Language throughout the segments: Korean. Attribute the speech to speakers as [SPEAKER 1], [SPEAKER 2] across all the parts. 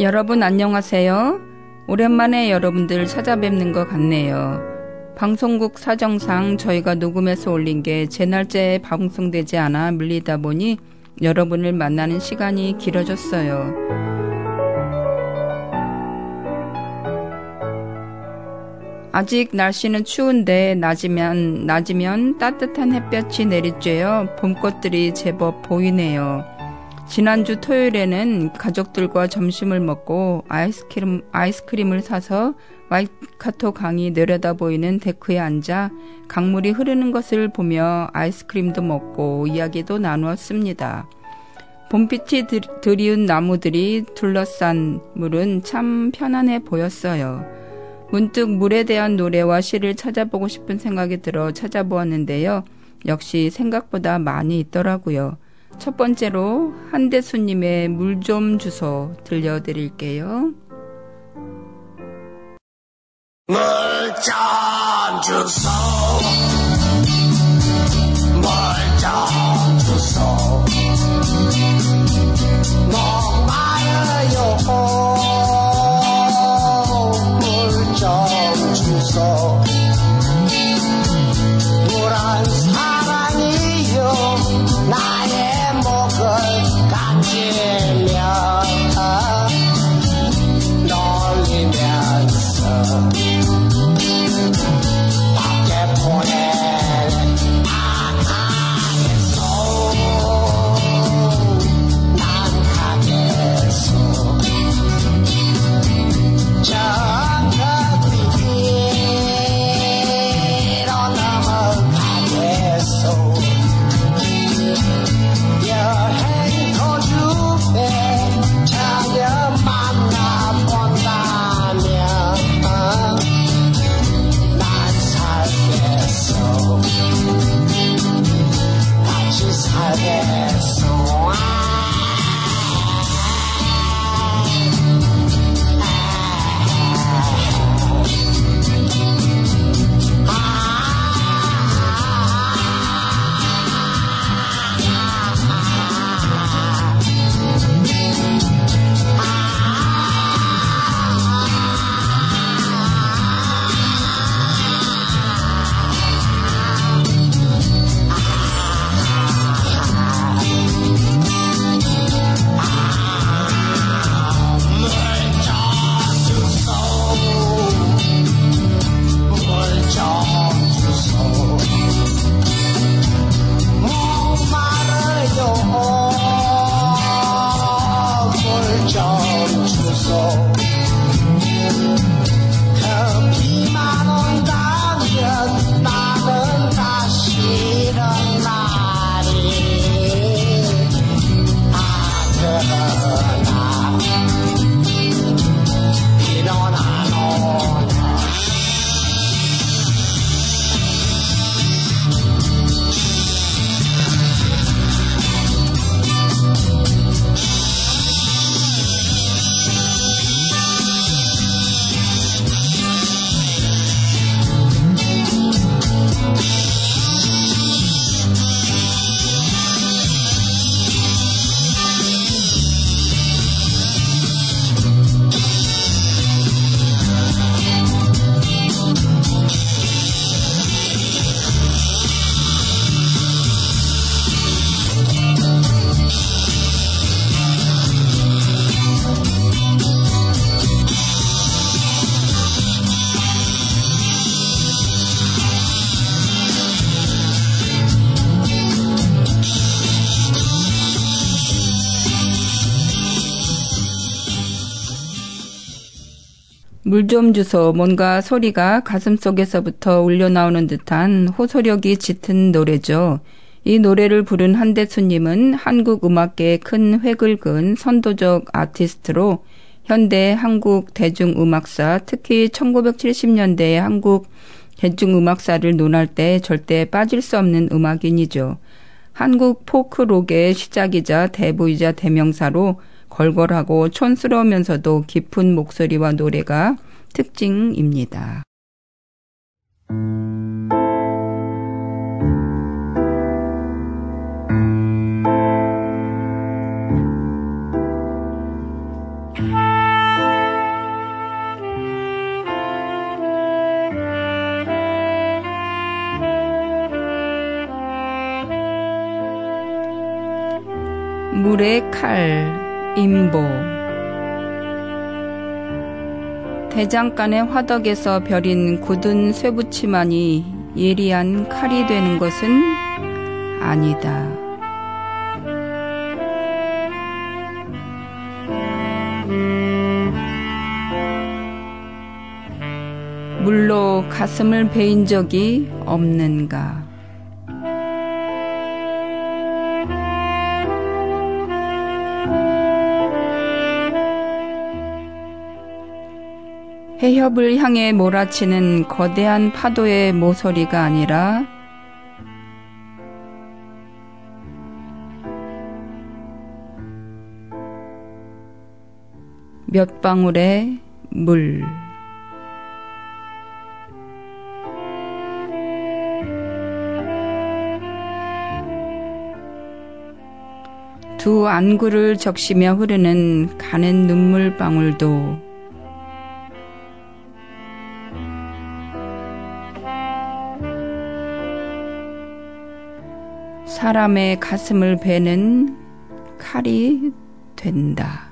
[SPEAKER 1] 여러분 안녕하세요. 오랜만에 여러분들 찾아뵙는 것 같네요. 방송국 사정상 저희가 녹음해서 올린 게 제 날짜에 방송되지 않아 밀리다 보니 여러분을 만나는 시간이 길어졌어요. 아직 날씨는 추운데 낮이면 낮이면 따뜻한 햇볕이 내리쬐어 봄꽃들이 제법 보이네요. 지난주 토요일에는 가족들과 점심을 먹고 아이스크림, 아이스크림을 사서 와이카토 강이 내려다 보이는 데크에 앉아 강물이 흐르는 것을 보며 아이스크림도 먹고 이야기도 나누었습니다. 봄빛이 드리운 나무들이 둘러싼 물은 참 편안해 보였어요. 문득 물에 대한 노래와 시를 찾아보고 싶은 생각이 들어 찾아보았는데요. 역시 생각보다 많이 있더라고요. 첫 번째로 한대수님의 물 좀 주소 들려드릴게요. 물 좀 주소 물 좀 주소 뭔가 소리가 가슴 속에서부터 울려 나오는 듯한 호소력이 짙은 노래죠. 이 노래를 부른 한대수님은 한국 음악계의 큰 획을 그은 선도적 아티스트로 현대 한국 대중음악사, 특히 1970년대의 한국 대중음악사를 논할 때 절대 빠질 수 없는 음악인이죠. 한국 포크록의 시작이자 대부이자 대명사로 걸걸하고 촌스러우면서도 깊은 목소리와 노래가 특징입니다. 물의 칼, 임보. 대장간의 화덕에서 벼린 굳은 쇠붙이만이 예리한 칼이 되는 것은 아니다. 물로 가슴을 베인 적이 없는가. 해협을 향해 몰아치는 거대한 파도의 모서리가 아니라 몇 방울의 물. 두 안구를 적시며 흐르는 가는 눈물 방울도 사람의 가슴을 베는 칼이 된다.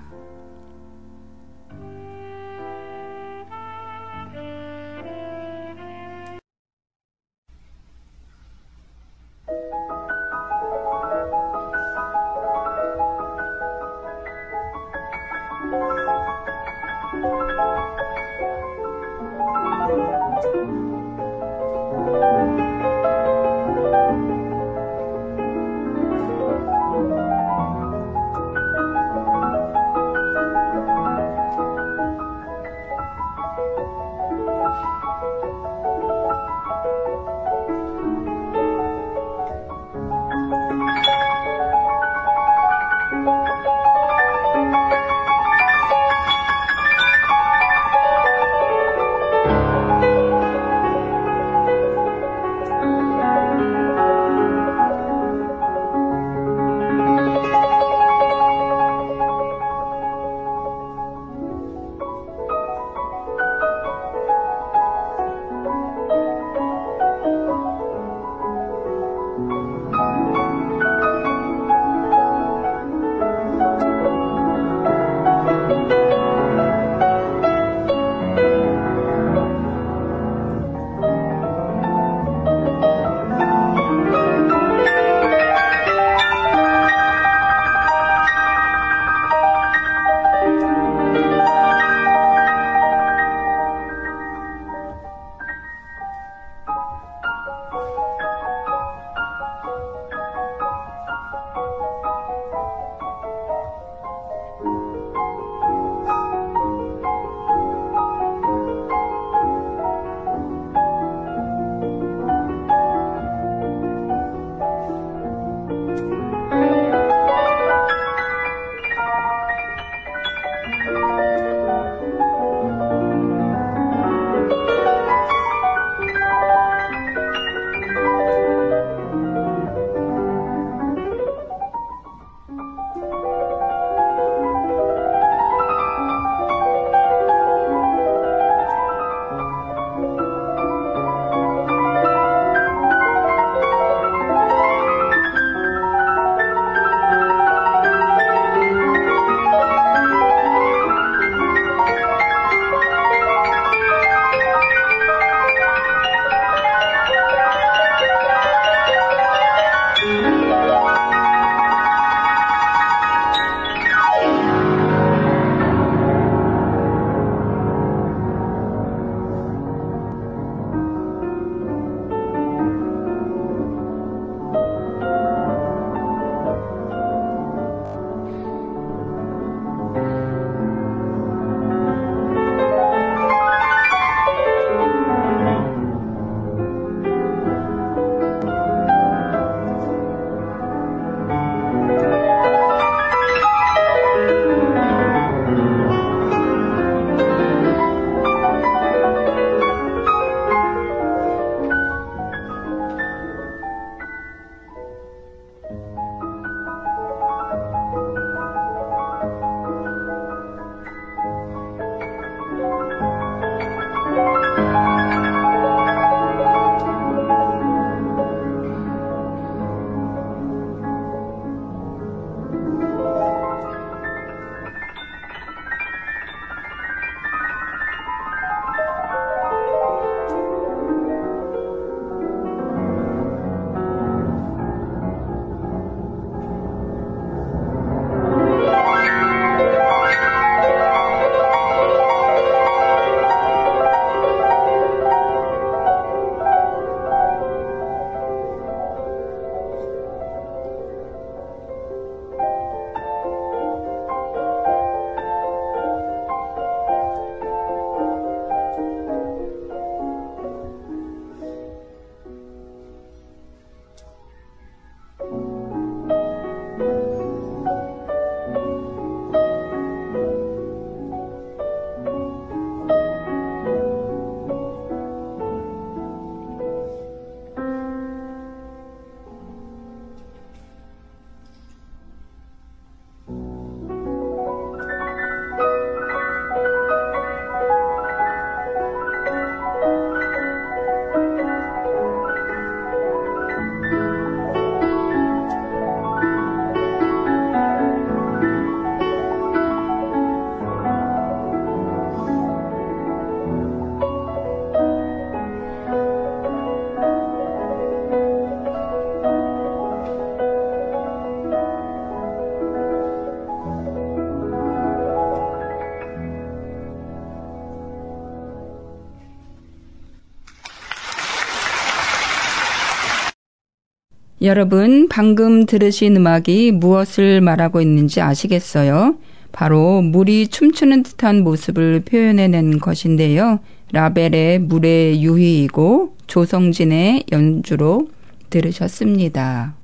[SPEAKER 1] 여러분, 방금 들으신 음악이 무엇을 말하고 있는지 아시겠어요? 바로 물이 춤추는 듯한 모습을 표현해낸 것인데요. 라벨의 물의 유희이고 조성진의 연주로 들으셨습니다.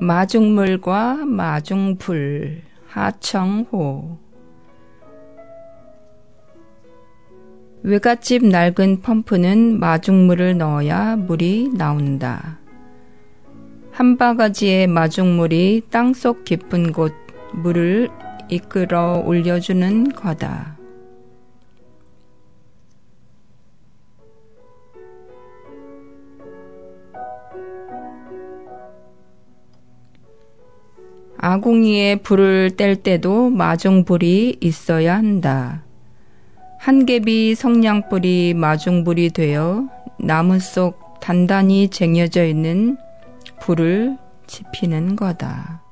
[SPEAKER 1] 마중물과 마중불 하청호 외갓집 낡은 펌프는 마중물을 넣어야 물이 나온다. 한 바가지의 마중물이 땅속 깊은 곳 물을 이끌어 올려주는 거다. 아궁이에 불을 뗄 때도 마중불이 있어야 한다. 한 갭이 성냥불이 마중불이 되어 나무 속 단단히 쟁여져 있는 불을 지피는 거다.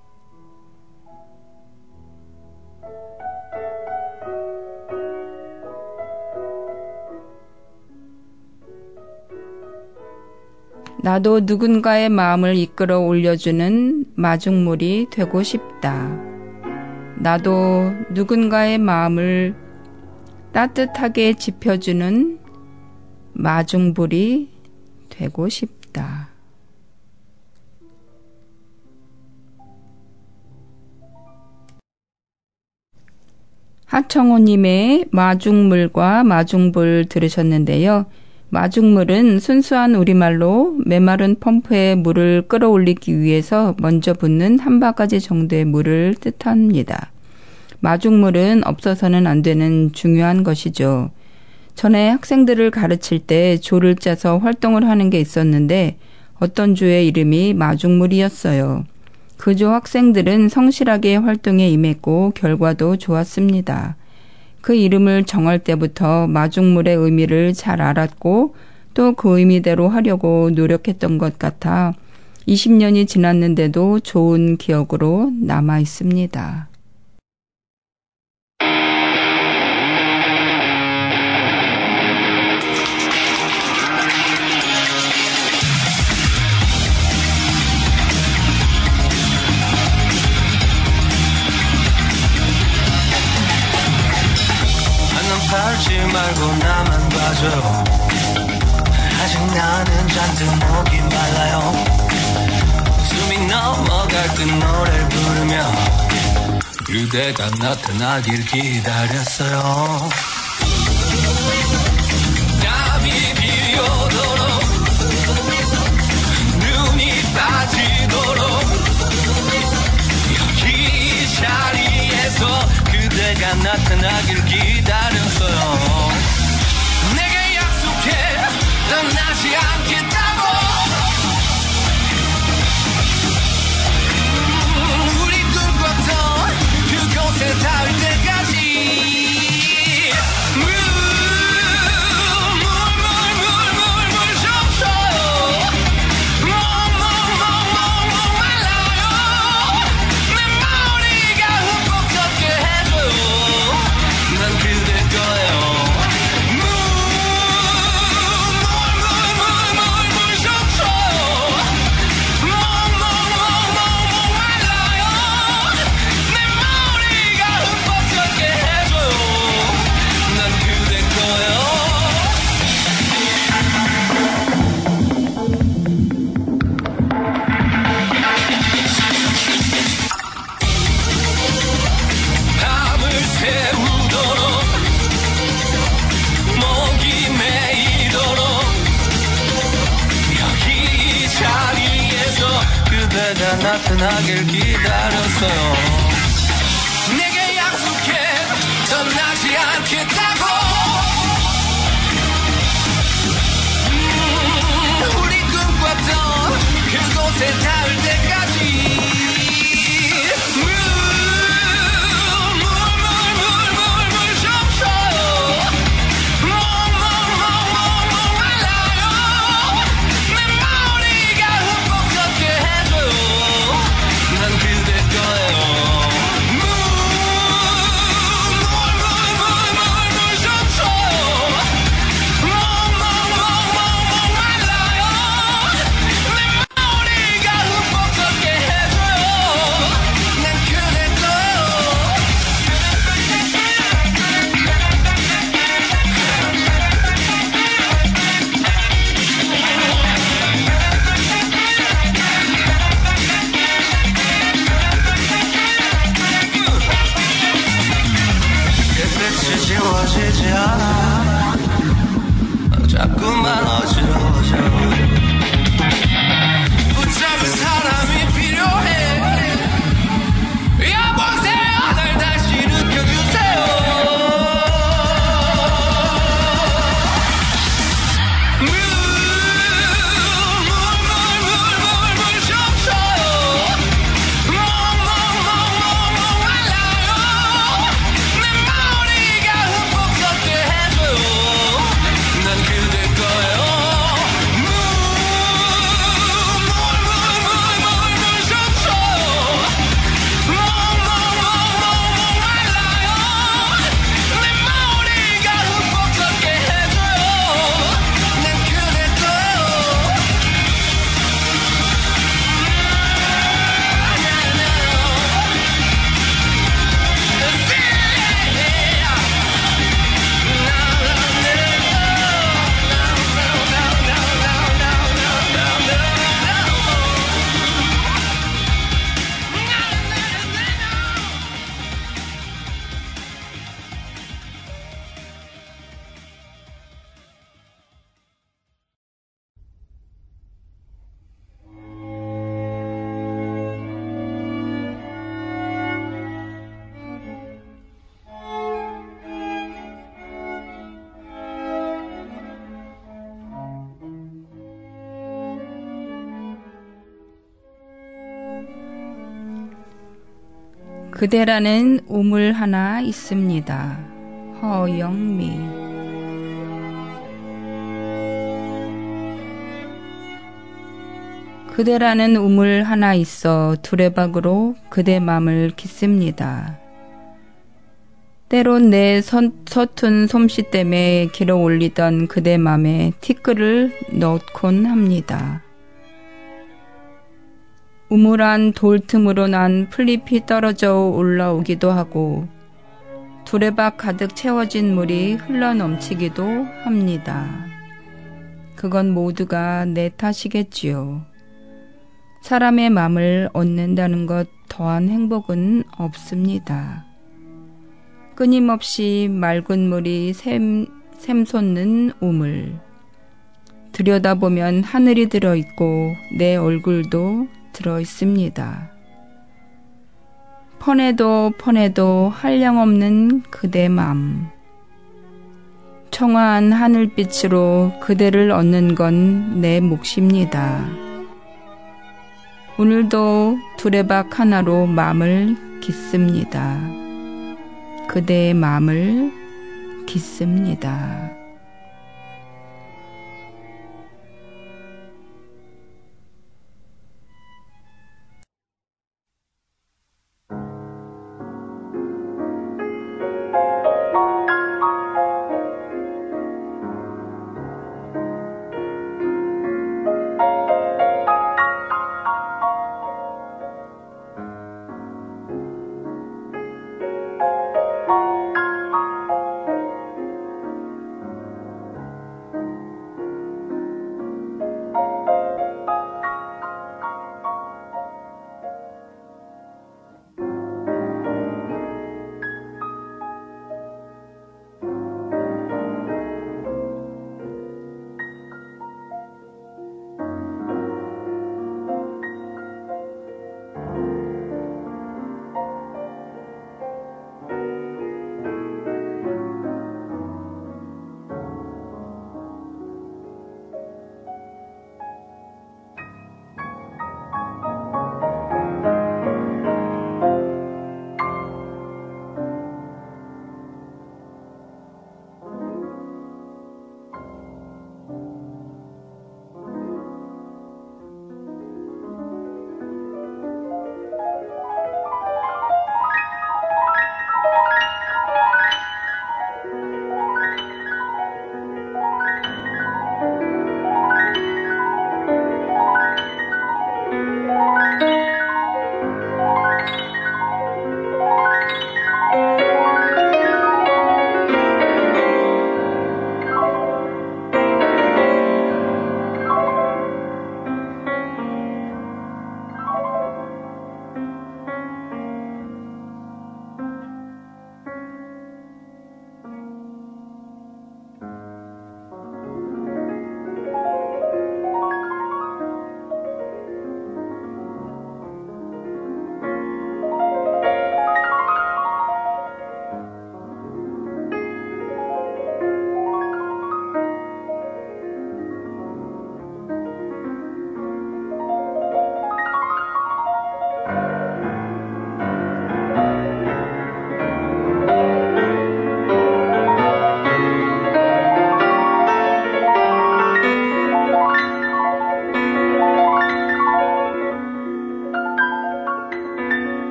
[SPEAKER 1] 나도 누군가의 마음을 이끌어 올려주는 마중물이 되고 싶다. 나도 누군가의 마음을 따뜻하게 지펴주는 마중불이 되고 싶다. 하청호님의 마중물과 마중불 들으셨는데요. 마중물은 순수한 우리말로 메마른 펌프에 물을 끌어올리기 위해서 먼저 붓는 한 바가지 정도의 물을 뜻합니다. 마중물은 없어서는 안 되는 중요한 것이죠. 전에 학생들을 가르칠 때 조를 짜서 활동을 하는 게 있었는데 어떤 조의 이름이 마중물이었어요. 그 조 학생들은 성실하게 활동에 임했고 결과도 좋았습니다. 그 이름을 정할 때부터 마중물의 의미를 잘 알았고 또 그 의미대로 하려고 노력했던 것 같아 20년이 지났는데도 좋은 기억으로 남아 있습니다.
[SPEAKER 2] 팔지 말고 나만 봐줘. 아직 나는 잔뜩 목이 말라요. 숨이 넘어갈 듯 노래를 부르며 그대가 나타나길 기다렸어요. 땀이 비오도록 눈이 빠지도록 여기 자리에서 나타나길 기다렸어요 看老师
[SPEAKER 1] 그대라는 우물 하나 있습니다. 허영미 그대라는 우물 하나 있어 두레박으로 그대 맘을 깃습니다. 때론 내 선, 서툰 솜씨 때문에 길어 올리던 그대 맘에 티끌을 넣곤 합니다. 우물한 돌틈으로 난 풀잎이 떨어져 올라오기도 하고 두레박 가득 채워진 물이 흘러 넘치기도 합니다. 그건 모두가 내 탓이겠지요. 사람의 마음을 얻는다는 것 더한 행복은 없습니다. 끊임없이 맑은 물이 샘, 샘솟는 우물. 들여다보면 하늘이 들어있고 내 얼굴도 들어 있습니다. 펀해도 펀해도 한량없는 그대 맘. 청아한 하늘빛으로 그대를 얻는 건 내 몫입니다. 오늘도 두레박 하나로 마음을 깃습니다. 그대의 마음을 깃습니다.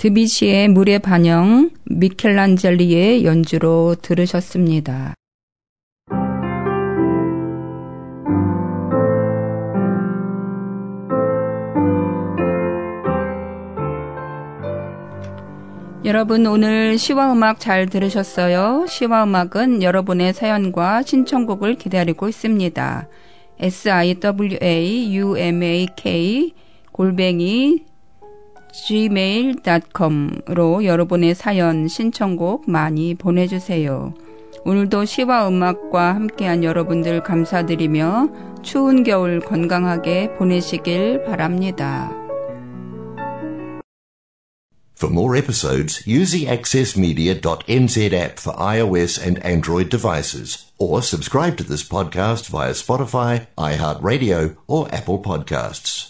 [SPEAKER 1] 드비시의 물의 반영, 미켈란젤리의 연주로 들으셨습니다. 여러분 오늘 시와 음악 잘 들으셨어요? 시와 음악은 여러분의 사연과 신청곡을 기다리고 있습니다. siwaumak 골뱅이 gmail.com으로 여러분의 사연, 신청곡 많이 보내주세요. 오늘도 시와 음악과 함께한 여러분들 감사드리며 추운 겨울 건강하게 보내시길 바랍니다.
[SPEAKER 3] For more episodes, use the accessmedia.nz app for iOS and Android devices, or subscribe to this podcast via Spotify, iHeartRadio, or Apple Podcasts.